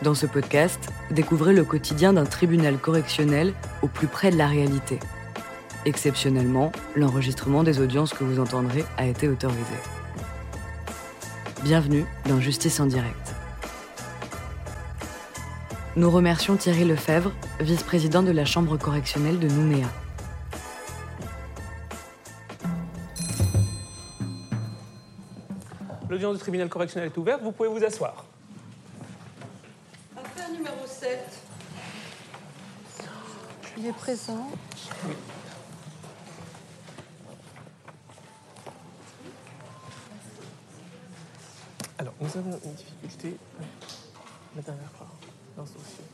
Dans ce podcast, découvrez le quotidien d'un tribunal correctionnel au plus près de la réalité. Exceptionnellement, l'enregistrement des audiences que vous entendrez a été autorisé. Bienvenue dans Justice en direct. Nous remercions Thierry Lefebvre, vice-président de la Chambre correctionnelle de Nouméa. L'audience du tribunal correctionnel est ouverte, vous pouvez vous asseoir. Affaire numéro 7. Il est présent. Alors, nous avons une difficulté la dernière fois dans ce dossier.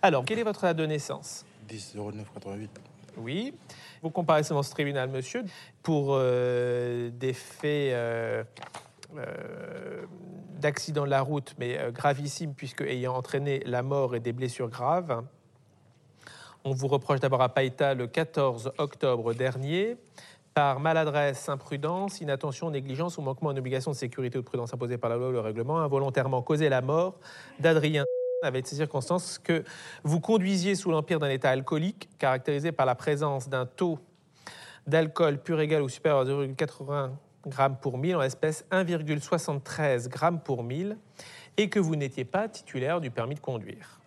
Alors, quelle est votre date de naissance? 10 09 88. Oui. Vous comparaissez dans ce tribunal, monsieur, pour euh, des faits euh, euh, d'accident de la route, mais euh, gravissimes, puisque ayant entraîné la mort et des blessures graves. On vous reproche d'abord à Païta le 14 octobre dernier, par maladresse, imprudence, inattention, négligence ou manquement à obligation de sécurité ou de prudence imposée par la loi ou le règlement, involontairement causé la mort d'Adrien avec ces circonstances que vous conduisiez sous l'empire d'un état alcoolique caractérisé par la présence d'un taux d'alcool pur égal ou supérieur à 0,80 g pour 1000 en espèce 1,73 g pour 1000 et que vous n'étiez pas titulaire du permis de conduire.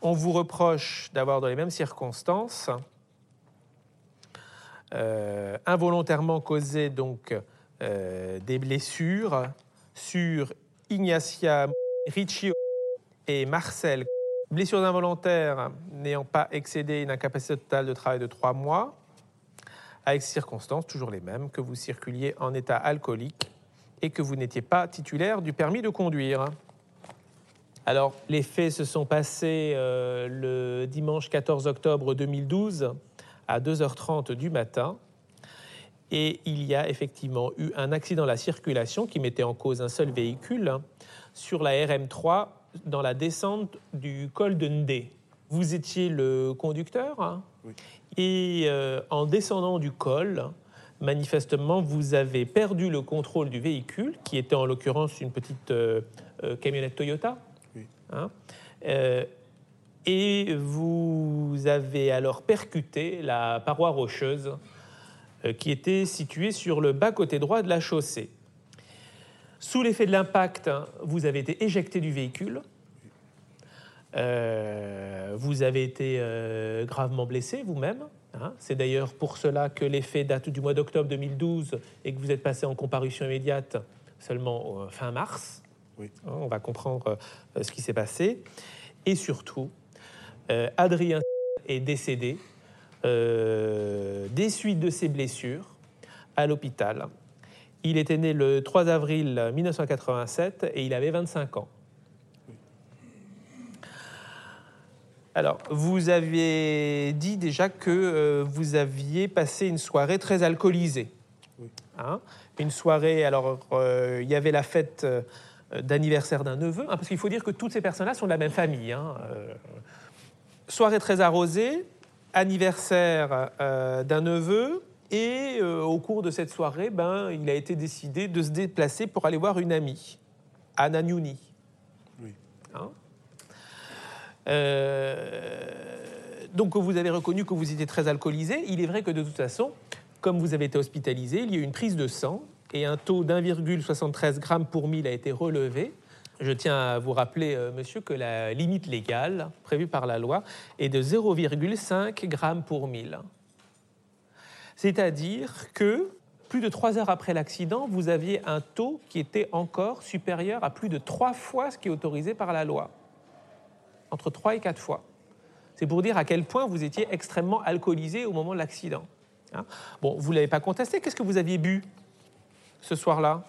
On vous reproche d'avoir dans les mêmes circonstances euh, involontairement causé donc euh, des blessures sur Ignacia Ricci et Marcel. Blessures involontaires n'ayant pas excédé une incapacité totale de travail de trois mois, avec circonstances toujours les mêmes, que vous circuliez en état alcoolique et que vous n'étiez pas titulaire du permis de conduire. Alors, les faits se sont passés euh, le dimanche 14 octobre 2012 à 2h30 du matin. Et il y a effectivement eu un accident de la circulation qui mettait en cause un seul véhicule sur la RM3 dans la descente du col de Ndé. Vous étiez le conducteur hein, Oui. et euh, en descendant du col, manifestement, vous avez perdu le contrôle du véhicule, qui était en l'occurrence une petite euh, euh, camionnette Toyota. Oui. Hein, euh, et vous avez alors percuté la paroi rocheuse qui était située sur le bas côté droit de la chaussée. Sous l'effet de l'impact, hein, vous avez été éjecté du véhicule. Euh, vous avez été euh, gravement blessé vous-même. hein. C'est d'ailleurs pour cela que les faits datent du mois d'octobre 2012 et que vous êtes passé en comparution immédiate seulement euh, fin mars. Oui. Hein, On va comprendre ce qui s'est passé. Et surtout, Adrien est décédé des suites de ses blessures à l'hôpital. Il était né le 3 avril 1987 et il avait 25 ans. Alors, vous avez dit déjà que euh, vous aviez passé une soirée très alcoolisée. Oui. Hein une soirée, alors euh, il y avait la fête euh, d'anniversaire d'un neveu, hein, parce qu'il faut dire que toutes ces personnes-là sont de la même famille. hein, soirée très arrosée, anniversaire d'un neveu, et au cours de cette soirée, ben, il a été décidé de se déplacer pour aller voir une amie, Anna Nyouni. Oui. Euh, donc vous avez reconnu que vous étiez très alcoolisé. Il est vrai que de toute façon, comme vous avez été hospitalisé, il y a eu une prise de sang et un taux d'1,73 g pour 1000 a été relevé. Je tiens à vous rappeler, euh, monsieur, que la limite légale prévue par la loi est de 0,5 g pour 1000. C'est-à-dire que plus de trois heures après l'accident, vous aviez un taux qui était encore supérieur à plus de trois fois ce qui est autorisé par la loi. Entre trois et quatre fois. C'est pour dire à quel point vous étiez extrêmement alcoolisé au moment de l'accident. Hein? Bon, vous ne l'avez pas contesté. Qu'est-ce que vous aviez bu ce soir-là?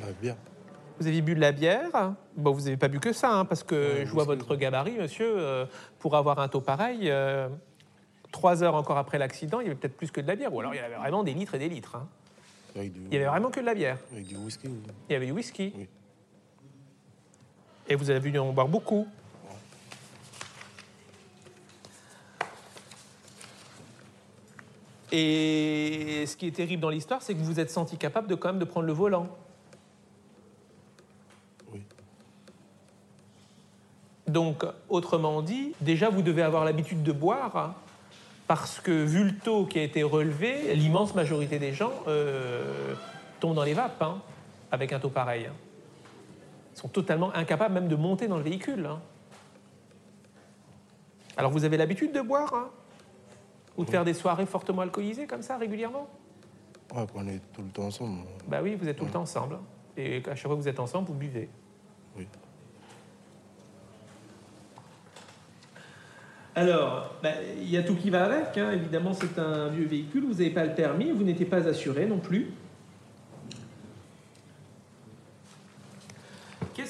La bière. Vous aviez bu de la bière? Bon, vous n'avez pas bu que ça, hein, parce que Ouais, je vois votre gabarit, monsieur. euh, pour avoir un taux pareil, euh, trois heures encore après l'accident, il y avait peut-être plus que de la bière. Ou alors il y avait vraiment des litres et des litres. hein. Du, Il y avait vraiment que de la bière. avec du whisky. Il y avait du whisky. Oui. Et vous avez dû en boire beaucoup. Et ce qui est terrible dans l'histoire, c'est que vous vous êtes senti capable de quand même de prendre le volant. Oui. Donc, autrement dit, déjà, vous devez avoir l'habitude de boire, hein, parce que vu le taux qui a été relevé, l'immense majorité des gens euh, tombent dans les vapes hein, avec un taux pareil. Hein. Sont totalement incapables même de monter dans le véhicule. hein. Alors, vous avez l'habitude de boire hein, Ou de faire des soirées fortement alcoolisées comme ça, régulièrement? Ouais, on est tout le temps ensemble. Bah oui, vous êtes tout le temps ensemble. Et à chaque fois que vous êtes ensemble, vous buvez. Oui. Alors, bah, il y a tout qui va avec. hein. Évidemment, c'est un vieux véhicule. Vous n'avez pas le permis. Vous n'étiez pas assuré non plus.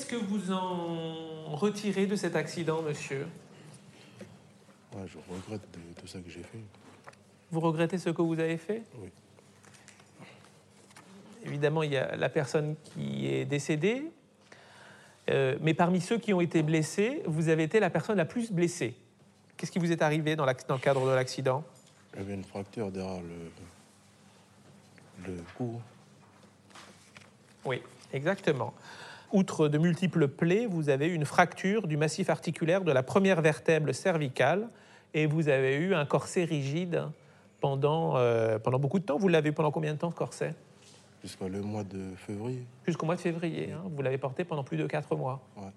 Qu'est-ce que vous en retirez de cet accident, monsieur Ouais, je regrette de tout ça que j'ai fait. Vous regrettez ce que vous avez fait Oui. Évidemment, il y a la personne qui est décédée. Euh, mais parmi ceux qui ont été blessés, vous avez été la personne la plus blessée. Qu'est-ce qui vous est arrivé dans, dans le cadre de l'accident? J'avais une fracture derrière le, le cou. Oui, exactement. Outre de multiples plaies, vous avez eu une fracture du massif articulaire de la première vertèbre cervicale et vous avez eu un corset rigide pendant, euh, pendant beaucoup de temps. Vous l'avez eu pendant combien de temps, ce corset? Jusqu'au mois de février. Jusqu'au mois de février. hein. Vous l'avez porté pendant plus de quatre mois. Ouais.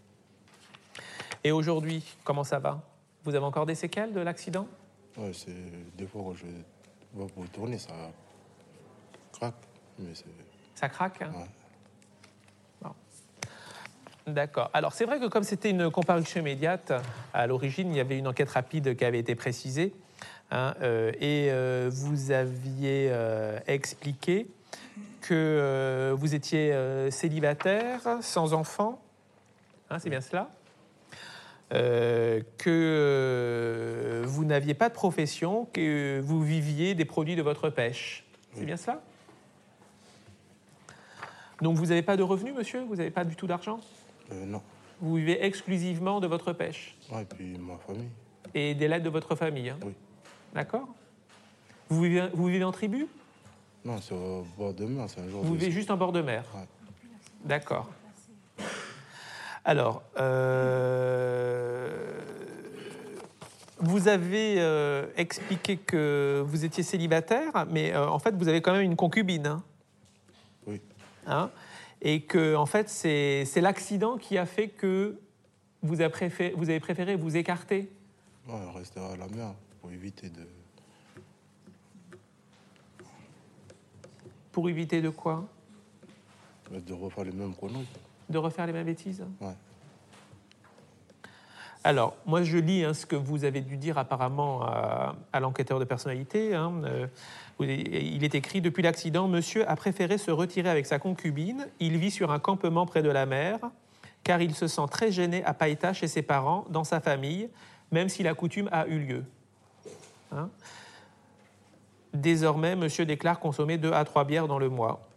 Et aujourd'hui, comment ça va? Vous avez encore des séquelles de l'accident? Ouais, c'est des fois quand je vais pour tourner, ça craque. Mais. Ça craque hein? Ouais. D'accord. Alors c'est vrai que comme c'était une comparution immédiate, à l'origine, il y avait une enquête rapide qui avait été précisée. hein, euh, et euh, vous aviez euh, expliqué que vous étiez célibataire, sans enfant. Hein, c'est bien cela que vous n'aviez pas de profession, que vous viviez des produits de votre pêche. C'est bien cela? Donc vous n'avez pas de revenus, monsieur? Vous n'avez pas du tout d'argent? Euh, non. Vous vivez exclusivement de votre pêche? Ouais, et puis ma famille. et des lettres de votre famille. hein? Oui. D'accord vous vivez, vous vivez en tribu? Non, c'est au bord de mer, c'est un jour Vous de. vivez juste en bord de mer? Ouais. D'accord. Alors, euh, vous avez euh, expliqué que vous étiez célibataire, mais euh, en fait, vous avez quand même une concubine. hein? Hein et que, en fait, c'est l'accident qui a fait que vous avez, préféré, vous avez préféré vous écarter. Ouais, rester à la mer pour éviter de. Pour éviter de quoi? De refaire les mêmes chronos. De refaire les mêmes bêtises? Ouais. Alors, moi, je lis hein, ce que vous avez dû dire apparemment à, à l'enquêteur de personnalité. hein. Euh, il est écrit Depuis l'accident, monsieur a préféré se retirer avec sa concubine. Il vit sur un campement près de la mer, car il se sent très gêné à Païta chez ses parents, dans sa famille, même si la coutume a eu lieu. Hein. Désormais, monsieur déclare consommer deux à trois bières dans le mois.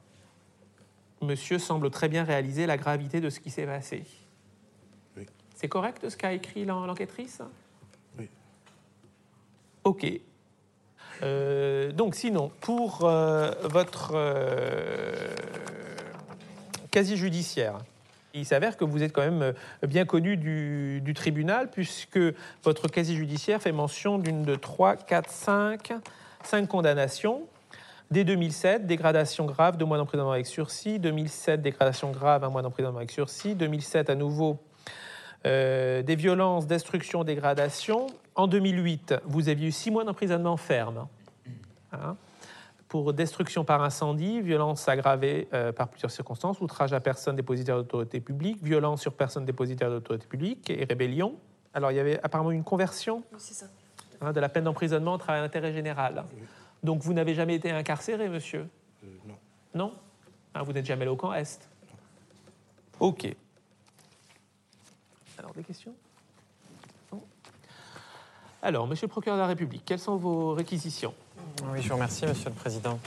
Monsieur semble très bien réaliser la gravité de ce qui s'est passé. C'est correct ce qu'a écrit l'en- l'enquêtrice? Oui. Ok. Euh, donc sinon, pour euh, votre euh, casier judiciaire, il s'avère que vous êtes quand même euh, bien connu du, du tribunal puisque votre casier judiciaire fait mention d'une de trois, quatre, cinq, cinq condamnations. Dès 2007, dégradation grave, deux mois d'emprisonnement avec sursis. 2007, dégradation grave, un mois d'emprisonnement avec sursis. 2007, à nouveau, euh, des violences, destruction, dégradation. En 2008, vous aviez eu six mois d'emprisonnement ferme hein, pour destruction par incendie, violence aggravée euh, par plusieurs circonstances, outrage à personne dépositaire d'autorité publique, violence sur personne dépositaire d'autorité publique et rébellion. Alors, il y avait apparemment une conversion hein, de la peine d'emprisonnement au travail d'intérêt général. Oui. Donc, vous n'avez jamais été incarcéré, monsieur? Euh, non. non? Ah, Vous n'êtes jamais allé au camp Est? Ok. Alors, des questions? Non Alors, monsieur le procureur de la République, quelles sont vos réquisitions? Oui, je vous remercie, Monsieur le Président.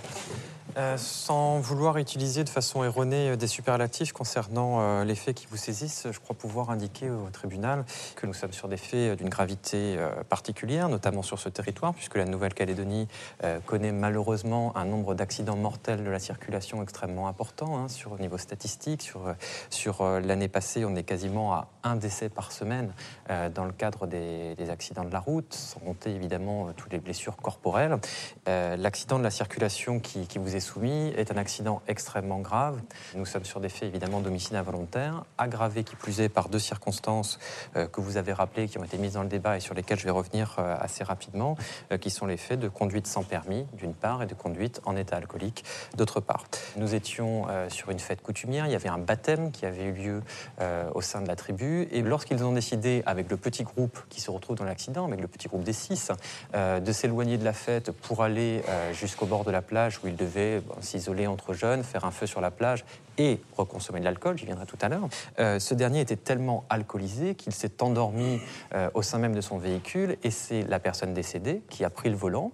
Euh, sans vouloir utiliser de façon erronée euh, des superlatifs concernant euh, les faits qui vous saisissent, je crois pouvoir indiquer au tribunal que nous sommes sur des faits d'une gravité particulière, notamment sur ce territoire, puisque la Nouvelle-Calédonie connaît malheureusement un nombre d'accidents mortels de la circulation extrêmement important hein, sur, au niveau statistique. Sur, sur l'année passée, on est quasiment à un décès par semaine dans le cadre des, accidents de la route, sans compter évidemment toutes les blessures corporelles. L'accident de la circulation qui, qui vous est soumis est un accident extrêmement grave. Nous sommes sur des faits évidemment d'homicide involontaire, aggravés qui plus est par deux circonstances euh, que vous avez rappelées, qui ont été mises dans le débat et sur lesquelles je vais revenir euh, assez rapidement, euh, qui sont les faits de conduite sans permis d'une part et de conduite en état alcoolique d'autre part. Nous étions sur une fête coutumière, il y avait un baptême qui avait eu lieu au sein de la tribu et lorsqu'ils ont décidé avec le petit groupe qui se retrouve dans l'accident, avec le petit groupe des six, de s'éloigner de la fête pour aller jusqu'au bord de la plage où ils devaient s'isoler entre jeunes, faire un feu sur la plage et reconsommer de l'alcool, j'y viendrai tout à l'heure. Euh, ce dernier était tellement alcoolisé qu'il s'est endormi euh, au sein même de son véhicule et c'est la personne décédée qui a pris le volant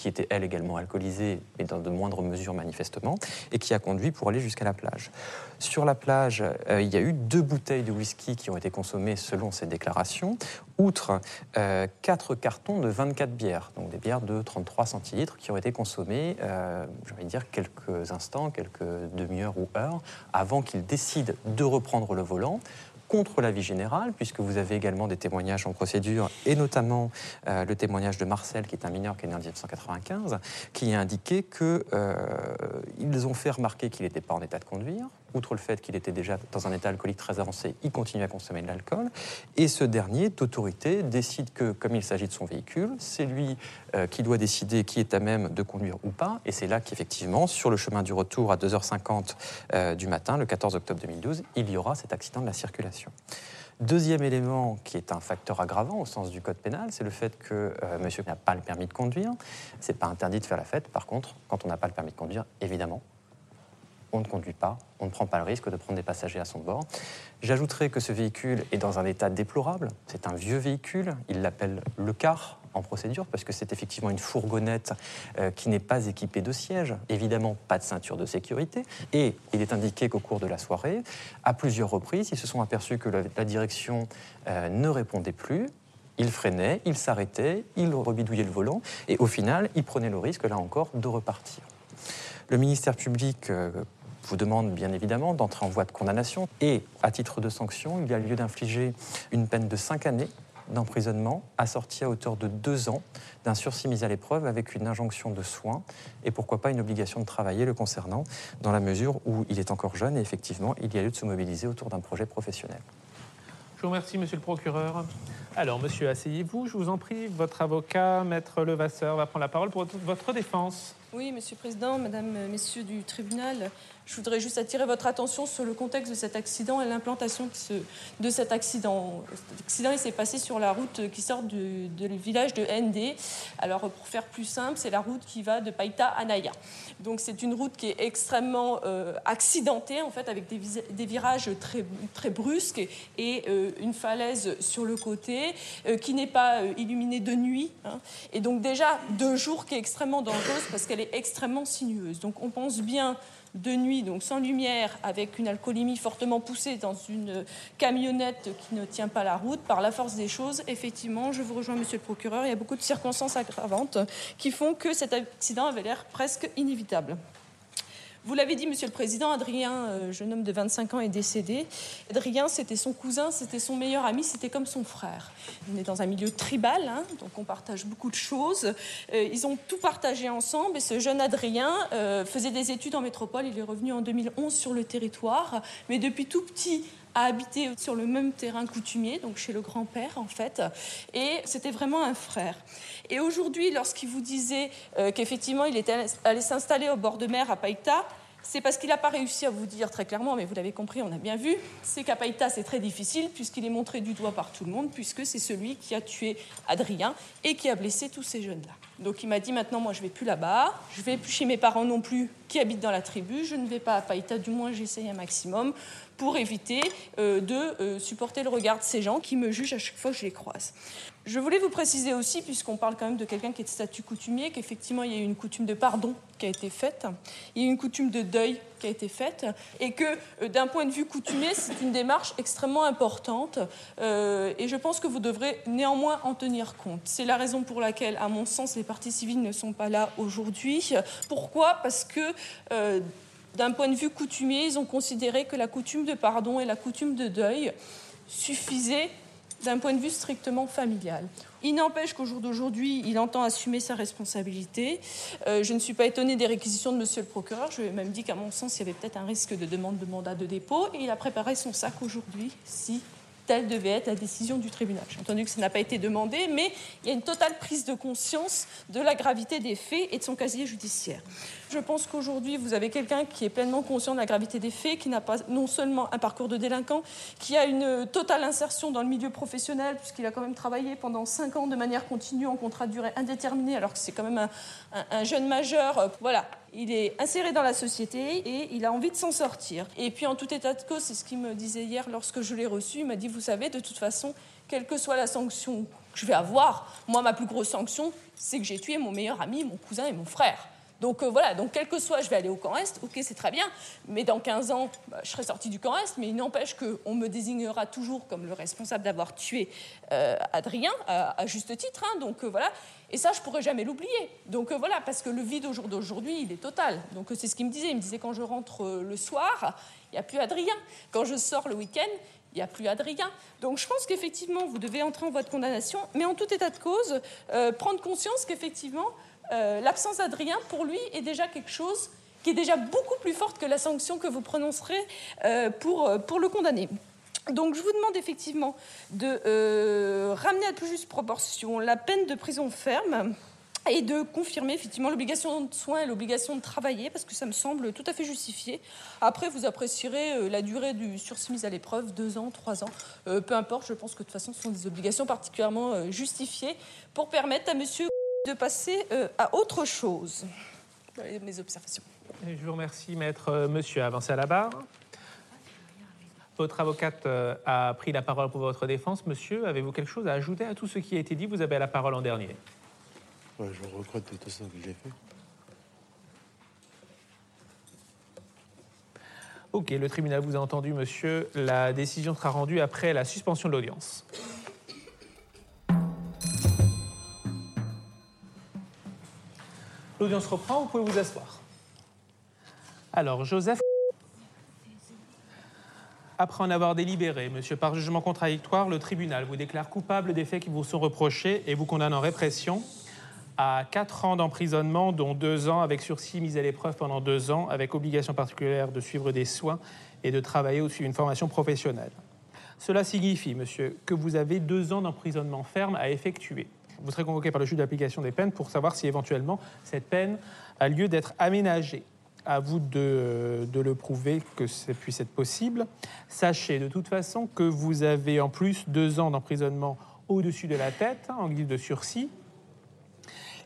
qui était elle également alcoolisée, mais dans de moindres mesures manifestement, et qui a conduit pour aller jusqu'à la plage. Sur la plage, euh, il y a eu deux bouteilles de whisky qui ont été consommées selon ces déclarations, outre euh, quatre cartons de 24 bières, donc des bières de 33 centilitres qui ont été consommées, euh, je vais dire, quelques instants, quelques demi-heures ou heures, avant qu'il décide de reprendre le volant contre l'avis général, puisque vous avez également des témoignages en procédure, et notamment euh, le témoignage de Marcel, qui est un mineur qui est né en 1995, qui a indiqué qu'ils euh, ont fait remarquer qu'il n'était pas en état de conduire, outre le fait qu'il était déjà dans un état alcoolique très avancé, il continue à consommer de l'alcool. Et ce dernier, d'autorité, décide que, comme il s'agit de son véhicule, c'est lui euh, qui doit décider qui est à même de conduire ou pas. Et c'est là qu'effectivement, sur le chemin du retour à 2h50 euh, du matin, le 14 octobre 2012, il y aura cet accident de la circulation. Deuxième élément qui est un facteur aggravant au sens du code pénal, c'est le fait que euh, monsieur n'a pas le permis de conduire. C'est pas interdit de faire la fête. Par contre, quand on n'a pas le permis de conduire, évidemment, on ne conduit pas, on ne prend pas le risque de prendre des passagers à son bord. J'ajouterai que ce véhicule est dans un état déplorable. C'est un vieux véhicule, il l'appelle le car en procédure parce que c'est effectivement une fourgonnette euh, qui n'est pas équipée de sièges, évidemment pas de ceinture de sécurité. Et il est indiqué qu'au cours de la soirée, à plusieurs reprises, ils se sont aperçus que la, direction euh, ne répondait plus. Ils freinaient, ils s'arrêtaient, ils rebidouillaient le volant et au final, ils prenaient le risque, là encore, de repartir. Le ministère public euh, vous demande bien évidemment d'entrer en voie de condamnation et, à titre de sanction, il y a lieu d'infliger une peine de 5 années d'emprisonnement assortie à hauteur de 2 ans d'un sursis mis à l'épreuve avec une injonction de soins et pourquoi pas une obligation de travailler le concernant dans la mesure où il est encore jeune et effectivement il y a lieu de se mobiliser autour d'un projet professionnel. Je vous remercie, monsieur le procureur. Alors, monsieur, asseyez-vous, je vous en prie. Votre avocat, maître Levasseur, va prendre la parole pour votre défense. Oui, monsieur le président, madame, messieurs du tribunal, je voudrais juste attirer votre attention sur le contexte de cet accident et l'implantation de, cet accident. L'accident s'est passé sur la route qui sort du, village de ND. Alors, pour faire plus simple, c'est la route qui va de Païta à Naya. Donc, c'est une route qui est extrêmement euh, accidentée, en fait, avec des, virages très, très brusques et, euh, une falaise sur le côté euh, qui n'est pas illuminée de nuit. Hein. Et donc, déjà, deux jours qui est extrêmement dangereuse parce qu'elle est extrêmement sinueuse. Donc, on pense bien de nuit, donc sans lumière, avec une alcoolémie fortement poussée dans une camionnette qui ne tient pas la route, par la force des choses, effectivement, je vous rejoins, monsieur le procureur, il y a beaucoup de circonstances aggravantes qui font que cet accident avait l'air presque inévitable. Vous l'avez dit, Monsieur le Président, Adrien, euh, jeune homme de 25 ans, est décédé. Adrien, c'était son cousin, c'était son meilleur ami, c'était comme son frère. On est dans un milieu tribal, hein, donc on partage beaucoup de choses. Euh, ils ont tout partagé ensemble et ce jeune Adrien euh, faisait des études en métropole. Il est revenu en 2011 sur le territoire, mais depuis tout petit, a habité sur le même terrain coutumier, donc chez le grand-père en fait, et c'était vraiment un frère. Et aujourd'hui, lorsqu'il vous disait euh, qu'effectivement il était allé s'installer au bord de mer à Païta, c'est parce qu'il n'a pas réussi à vous dire très clairement, mais vous l'avez compris, on a bien vu, c'est qu'à Païta c'est très difficile puisqu'il est montré du doigt par tout le monde, puisque c'est celui qui a tué Adrien et qui a blessé tous ces jeunes-là. Donc il m'a dit maintenant, moi je vais plus là-bas, je vais plus chez mes parents non plus qui habitent dans la tribu, je ne vais pas à Païta, du moins j'essaye un maximum pour éviter euh, de euh, supporter le regard de ces gens qui me jugent à chaque fois que je les croise. Je voulais vous préciser aussi, puisqu'on parle quand même de quelqu'un qui est de statut coutumier, qu'effectivement il y a eu une coutume de pardon qui a été faite, il y a eu une coutume de deuil qui a été faite, et que euh, d'un point de vue coutumier, c'est une démarche extrêmement importante, et je pense que vous devrez néanmoins en tenir compte. C'est la raison pour laquelle, à mon sens, les partis civils ne sont pas là aujourd'hui. Pourquoi? Parce que d'un point de vue coutumier, ils ont considéré que la coutume de pardon et la coutume de deuil suffisaient d'un point de vue strictement familial. Il n'empêche qu'au jour d'aujourd'hui, il entend assumer sa responsabilité. Euh, je ne suis pas étonnée des réquisitions de monsieur le procureur. Je lui ai même dit qu'à mon sens, il y avait peut-être un risque de demande de mandat de dépôt. Et il a préparé son sac aujourd'hui, si telle devait être la décision du tribunal. J'ai entendu que ça n'a pas été demandé, mais il y a une totale prise de conscience de la gravité des faits et de son casier judiciaire. Je pense qu'aujourd'hui, vous avez quelqu'un qui est pleinement conscient de la gravité des faits, qui n'a pas non seulement un parcours de délinquant, qui a une totale insertion dans le milieu professionnel, puisqu'il a quand même travaillé pendant cinq ans de manière continue en contrat de durée indéterminée, alors que c'est quand même un, jeune majeur. Voilà, il est inséré dans la société et il a envie de s'en sortir. Et puis en tout état de cause, c'est ce qu'il me disait hier lorsque je l'ai reçu, il m'a dit, vous savez, de toute façon, quelle que soit la sanction que je vais avoir, moi, ma plus grosse sanction, c'est que j'ai tué mon meilleur ami, mon cousin et mon frère. Donc euh, voilà, donc quel que soit, je vais aller au camp Est, ok, c'est très bien, mais dans 15 ans, bah, je serai sorti du camp Est, mais il n'empêche qu'on me désignera toujours comme le responsable d'avoir tué euh, Adrien, à, juste titre, hein, donc euh, voilà, et ça, je pourrai jamais l'oublier. Donc voilà, parce que le vide au jour d'aujourd'hui, il est total. Donc c'est ce qu'il me disait, il me disait quand je rentre le soir, il n'y a plus Adrien. Quand je sors le week-end, il n'y a plus Adrien. Donc je pense qu'effectivement, vous devez entrer en votre condamnation, mais en tout état de cause, prendre conscience qu'effectivement, euh, l'absence d'Adrien, pour lui, est déjà quelque chose qui est déjà beaucoup plus forte que la sanction que vous prononcerez euh, pour, euh, pour le condamner. Donc je vous demande effectivement de ramener à plus juste proportion la peine de prison ferme et de confirmer effectivement l'obligation de soins et l'obligation de travailler, parce que ça me semble tout à fait justifié. Après, vous apprécierez la durée du sursis mise à l'épreuve, deux ans, trois ans, peu importe, je pense que de toute façon, ce sont des obligations particulièrement justifiées pour permettre à monsieur de passer euh, à autre chose. Mes observations. je vous remercie, maître euh, monsieur. Avancez à la barre. Votre avocate euh, a pris la parole pour votre défense. Monsieur, avez-vous quelque chose à ajouter à tout ce qui a été dit? Vous avez la parole en dernier. Je regrette tout ça que j'ai fait. Ok, le tribunal vous a entendu, monsieur. La décision sera rendue après la suspension de l'audience. L'audience reprend, vous pouvez vous asseoir. Alors, Joseph, après en avoir délibéré, monsieur, par jugement contradictoire, le tribunal vous déclare coupable des faits qui vous sont reprochés et vous condamne en répression à 4 ans d'emprisonnement, dont 2 ans avec sursis mis à l'épreuve pendant 2 ans, avec obligation particulière de suivre des soins et de travailler au-dessus d'une formation professionnelle. Cela signifie, monsieur, que vous avez 2 ans d'emprisonnement ferme à effectuer vous serez convoqué par le juge d'application des peines pour savoir si éventuellement cette peine a lieu d'être aménagée. À vous de, le prouver que ça puisse être possible. Sachez de toute façon que vous avez en plus deux ans d'emprisonnement au-dessus de la tête, hein, en guise de sursis.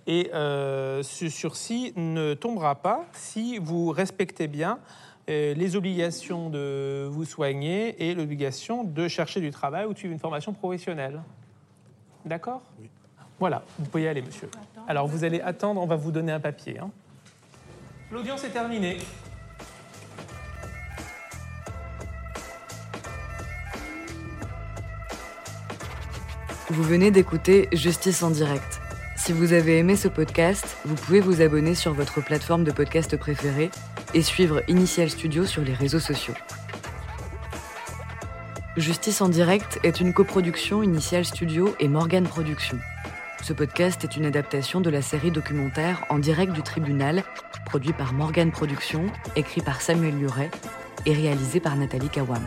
Et euh, ce sursis ne tombera pas si vous respectez bien euh, les obligations de vous soigner et l'obligation de chercher du travail ou de suivre une formation professionnelle. D'accord? Oui. Voilà, vous pouvez y aller, monsieur. Alors, vous allez attendre, on va vous donner un papier. Hein. L'audience est terminée. Vous venez d'écouter Justice en direct. Si vous avez aimé ce podcast, vous pouvez vous abonner sur votre plateforme de podcast préférée et suivre Initial Studio sur les réseaux sociaux. Justice en direct est une coproduction Initial Studio et Morgan Productions. Ce podcast est une adaptation de la série documentaire En direct du tribunal, produit par Morgan Productions, écrit par Samuel Luret et réalisé par Nathalie Kawam.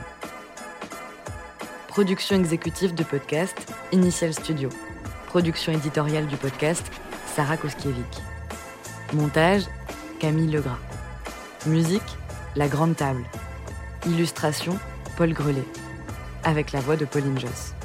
Production exécutive du podcast, Initial Studio. Production éditoriale du podcast, Sarah Koskiewicz. Montage, Camille Legras. Musique, La Grande Table. Illustration, Paul Grelet. Avec la voix de Pauline Joss.